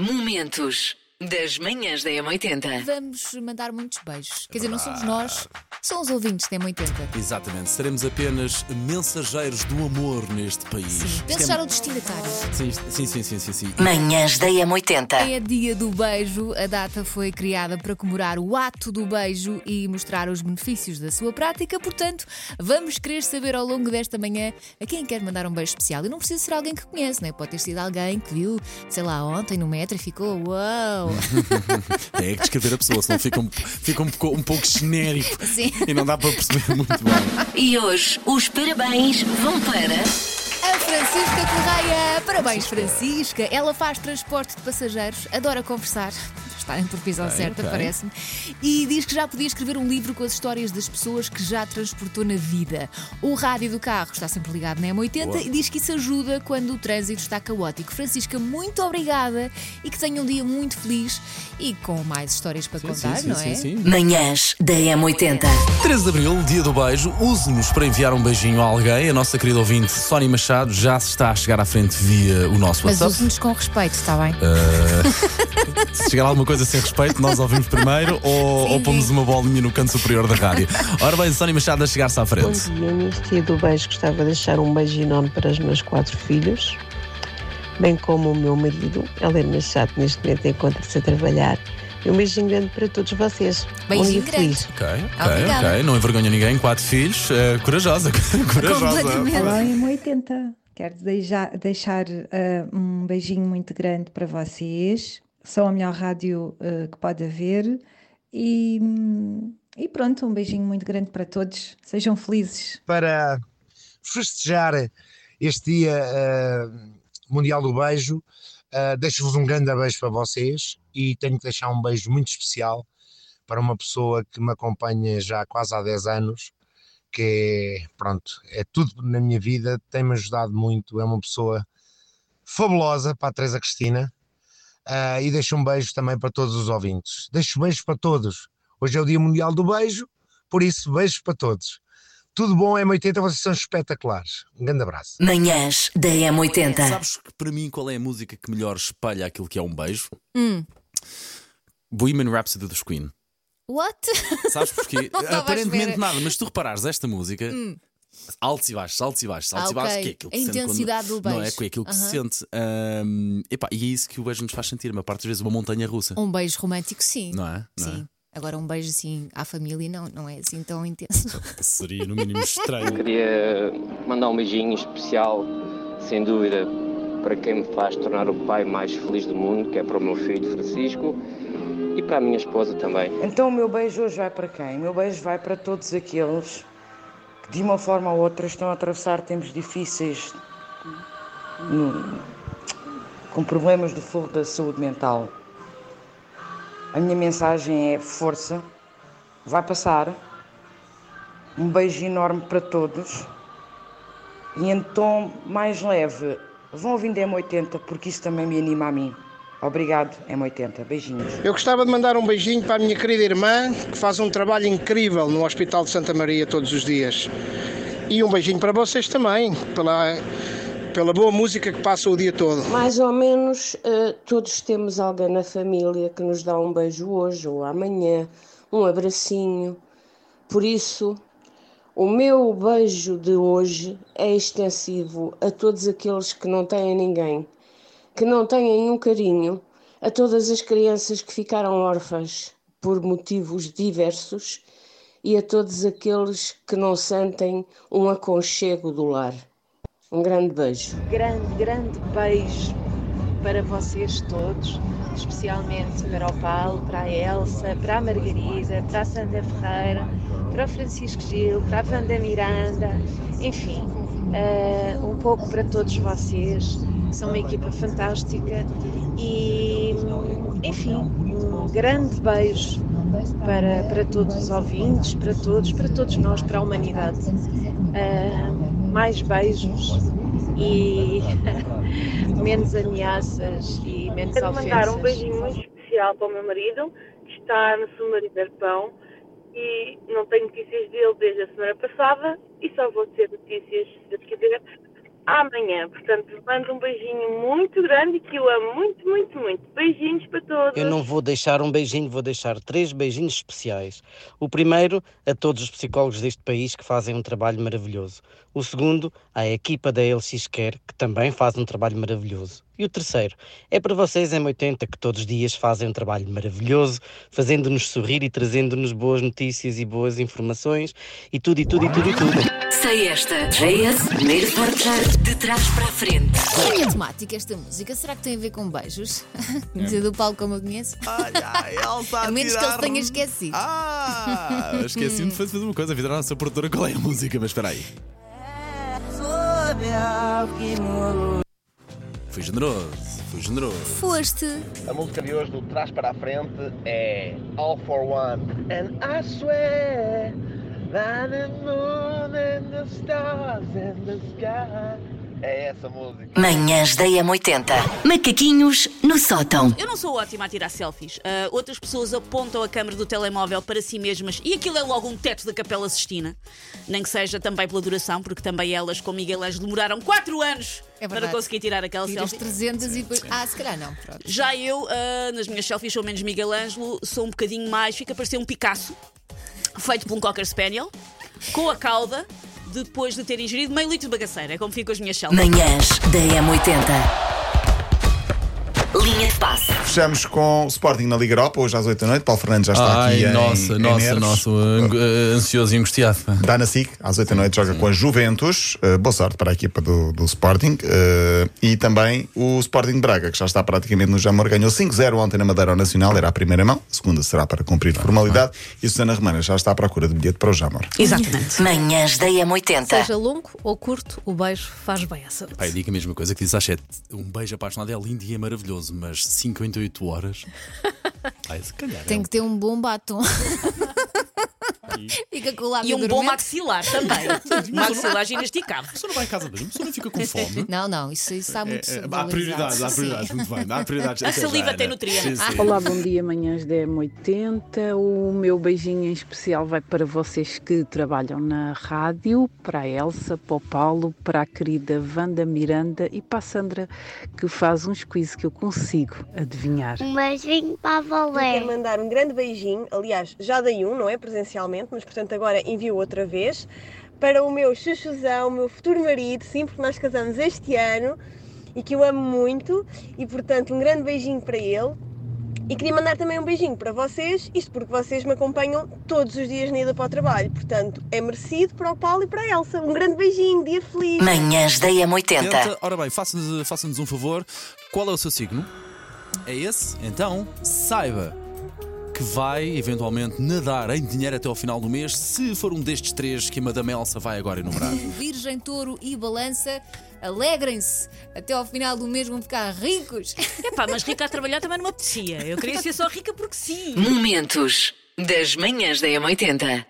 Momentos das manhãs da M80. Vamos mandar muitos beijos. Quer dizer, não somos nós, são os ouvintes da M80. Exatamente, seremos apenas mensageiros do amor neste país. Sim, penso é- já no destinatário. Sim, sim, sim, sim, sim, sim. Manhãs da M80. É dia do beijo. A data foi criada para comemorar o ato do beijo e mostrar os benefícios da sua prática. Portanto, vamos querer saber ao longo desta manhã a quem quer mandar um beijo especial. E não precisa ser alguém que conhece, né? Pode ter sido alguém que viu, sei lá, ontem no metro e ficou uau. Tem é que descrever a pessoa, senão fica um, fica um, pouco, um pouco genérico Sim. e não dá para perceber muito bem. E hoje os parabéns vão para. A Francisca Correia! Parabéns, Francisca! Ela faz transporte de passageiros, adora conversar. Está em profissão Ok, certa, ok. parece-me. E diz que já podia escrever um livro com as histórias das pessoas que já transportou na vida. O rádio do carro está sempre ligado na M80 Boa. e diz que isso ajuda quando o trânsito está caótico. Francisca, muito obrigada e que tenha um dia muito feliz e com mais histórias para contar, sim, sim, não sim, é? sim. Manhãs da M80. 13 de Abril, dia do beijo, use-nos para enviar um beijinho a alguém. A nossa querida ouvinte Sónia Machado já se está a chegar à frente via o nosso Mas WhatsApp. use-nos com respeito, está bem? Se chegar alguma coisa sem respeito, nós ouvimos primeiro ou, Sim, ou pomos sim. uma bolinha no canto superior da rádio. Ora bem, Sónia Machado a chegar-se à Bom frente. dia, neste dia do beijo gostava de deixar um beijo enorme para os meus quatro filhos, bem como o meu marido, Helena Machado, neste momento encontra-se a trabalhar. E um beijinho grande para todos vocês. Beijinho um grande. feliz. Ok, ok, ok. Não envergonha ninguém, quatro filhos. eh, corajosa, corajosa. Olá, M80. Quero deixar, deixar ah, um beijinho muito grande para vocês. São a melhor rádio ah, que pode haver. E, e pronto, um beijinho muito grande para todos. Sejam felizes. para festejar este Dia eh, Mundial do Beijo. eh, Deixo-vos um grande beijo para vocês e tenho que deixar um beijo muito especial para uma pessoa que me acompanha já quase há 10 anos, que é, pronto, é tudo na minha vida, tem-me ajudado muito, é uma pessoa fabulosa para a Teresa Cristina. Eh, e deixo um beijo também para todos os ouvintes. Deixo beijos para todos. Hoje é o Dia Mundial do Beijo, por isso, beijos para todos. Tudo bom, M80, vocês são espetaculares. Um grande abraço. Manhãs da M80. Sabes que para mim qual é a música que melhor espelha aquilo que é um beijo? Hum. Bohemian Rhapsody dos Queen. What? Sabes porquê? Aparentemente nada, mas se tu reparares esta música. Altos e baixos, altos e baixos, altos Ah, e baixos, que é aquilo que A se sente intensidade quando, do Não é? beijo. Que é aquilo que se Aham. sente. Ahm, epá, e é isso que o beijo nos faz sentir. A maior parte das vezes uma montanha russa. Um beijo romântico, sim. Não é? Não é? Sim. Agora um beijo assim à família não, não é assim tão intenso. Seria no mínimo estranho. Queria mandar um beijinho especial, sem dúvida, para quem me faz tornar o pai mais feliz do mundo, que é para o meu filho Francisco e para a minha esposa também. Então o meu beijo hoje vai para quem? O meu beijo vai para todos aqueles que de uma forma ou outra estão a atravessar tempos difíceis hum, com problemas de flor da saúde mental. A minha mensagem é força, vai passar. Um beijo enorme para todos. E em tom mais leve, vão ouvindo M80 porque isso também me anima a mim. Obrigado, M80. Beijinhos. Eu gostava de mandar um beijinho para a minha querida irmã, que faz um trabalho incrível no Hospital de Santa Maria todos os dias. E um beijinho para vocês também, pela, pela boa música que passa o dia todo. Mais ou menos eh, todos temos alguém na família que nos dá um beijo hoje ou amanhã, um abracinho. Por isso, o meu beijo de hoje é extensivo a todos aqueles que não têm ninguém, que não têm nenhum carinho, a todas as crianças que ficaram órfãs por motivos diversos e a todos aqueles que não sentem um aconchego do lar. Um grande beijo. grande, grande beijo para vocês todos, especialmente para o Paulo, para a Elsa, para a Margarida, para a Sandra Ferreira, para o Francisco Gil, para a Wanda Miranda, enfim, eh, um pouco para todos vocês, são uma equipa fantástica e, enfim, um grande beijo para, para todos os ouvintes, para todos, para todos nós, para a humanidade. Eh, mais beijos e menos ameaças e menos Quero ofensas. mandar um beijinho muito especial para o meu marido, que está no submarino de Arpão e não tenho notícias dele desde a semana passada e só vou ter notícias, se Deus quiser, amanhã. Portanto, mando um beijinho muito grande e que eu amo muito, muito, muito. Beijinhos para todos. Eu não vou deixar um beijinho, vou deixar três beijinhos especiais. O primeiro a todos os psicólogos deste país que fazem um trabalho maravilhoso. O segundo à equipa da LX Care, que também faz um trabalho maravilhoso. E o terceiro é para vocês M80 que todos os dias fazem um trabalho maravilhoso, fazendo-nos sorrir e trazendo-nos boas notícias e boas informações e tudo e tudo e tudo e tudo. Sei esta. JS, primeiro portar de trás para a frente. Que é temática esta música? Será que tem a ver com beijos? Conhecida do Paulo como eu conheço? Ai, ai, Elsa A menos que ele tenha esquecido. Ah, esqueci-me de fazer uma coisa, a vida a nossa produtora qual é a música, mas espera aí. Fui generoso, fui generoso. Foste. A música de hoje do Trás para a Frente é All for One. And I swear that the moon and the stars and the sky. É essa música. Manhãs da M80. Macaquinhos no sótão. Eu não sou ótima a tirar selfies. Ah, outras pessoas apontam a câmera do telemóvel para si mesmas e aquilo é logo um teto da Capela Sistina. Nem que seja também pela duração, porque também elas, com Miguel Ângelo, demoraram 4 anos É para conseguir tirar aquela Tiras selfie. 300 e depois. Ah, se calhar não. Pronto. Já eu, ah, nas minhas selfies, sou menos Miguel Ângelo, sou um bocadinho mais, fica a parecer um Picasso, feito por um Cocker Spaniel, com a cauda, depois de ter ingerido meio litro de bagaceira. Como fico as minhas selfies. Manhãs da M80. Linha de passe. Fechamos com o Sporting na Liga Europa, hoje às 8 da noite. Paulo Fernandes já está Ai, aqui em, nossa, em nossa, nervos. nossa, ang- eh, ansioso e angustiado. Dá na SIC, às 8 da noite, joga com a Juventus. Uh, boa sorte para a equipa do, do Sporting. Uh, e também o Sporting de Braga, que já está praticamente no Jamor. Ganhou 5-0 ontem na Madeira Nacional, era a primeira mão. A segunda será para cumprir formalidade. E Susana Romana já está à procura de bilhete para o Jamor. Exatamente. Manhãs da M80. Seja longo ou curto, o beijo faz bem à saúde. Pá, eu digo a mesma coisa que disse às 7. Um beijo apaixonado é lindo e é maravilhoso, mas 58 horas. Ai, se calhar. é Tem que ter um bom batom. Fica com o lábio E um bom dormente. maxilar também. maxilar ginasticado. A pessoa não vai à casa de a pessoa não fica com fome. Não, não, isso, isso está muito É, é, há prioridades, há prioridades, muito bem. Há prioridades. A saliva tem nutrientes. Olá, bom dia, manhãs da M80. O meu beijinho em especial vai para vocês que trabalham na rádio, para a Elsa, para o Paulo, para a querida Wanda Miranda e para a Sandra, que faz uns quiz que eu consigo adivinhar. Um beijinho para a Valé. Quero mandar um grande beijinho, aliás, já dei um, não é? Presencialmente, mas portanto agora envio outra vez. Para o meu chuchuzão, o meu futuro marido, sim, porque nós casamos este ano e que eu amo muito. E portanto, um grande beijinho para ele. E queria mandar também um beijinho para vocês, isto porque vocês me acompanham todos os dias na ida para o trabalho. Portanto, é merecido para o Paulo e para a Elsa. Um grande beijinho, dia feliz. Manhãs da M80. Tenta- Ora bem, faça-nos faça-nos um favor. Qual é o seu signo? É esse? Então, saiba que vai eventualmente nadar em dinheiro até ao final do mês, se for um destes três que a Madame Elsa vai agora enumerar. Virgem, touro e balança, alegrem-se. Até ao final do mês vão ficar ricos. Epá, mas rica a trabalhar também não me apetecia. Eu queria ser só rica porque sim. Momentos das manhãs da M80.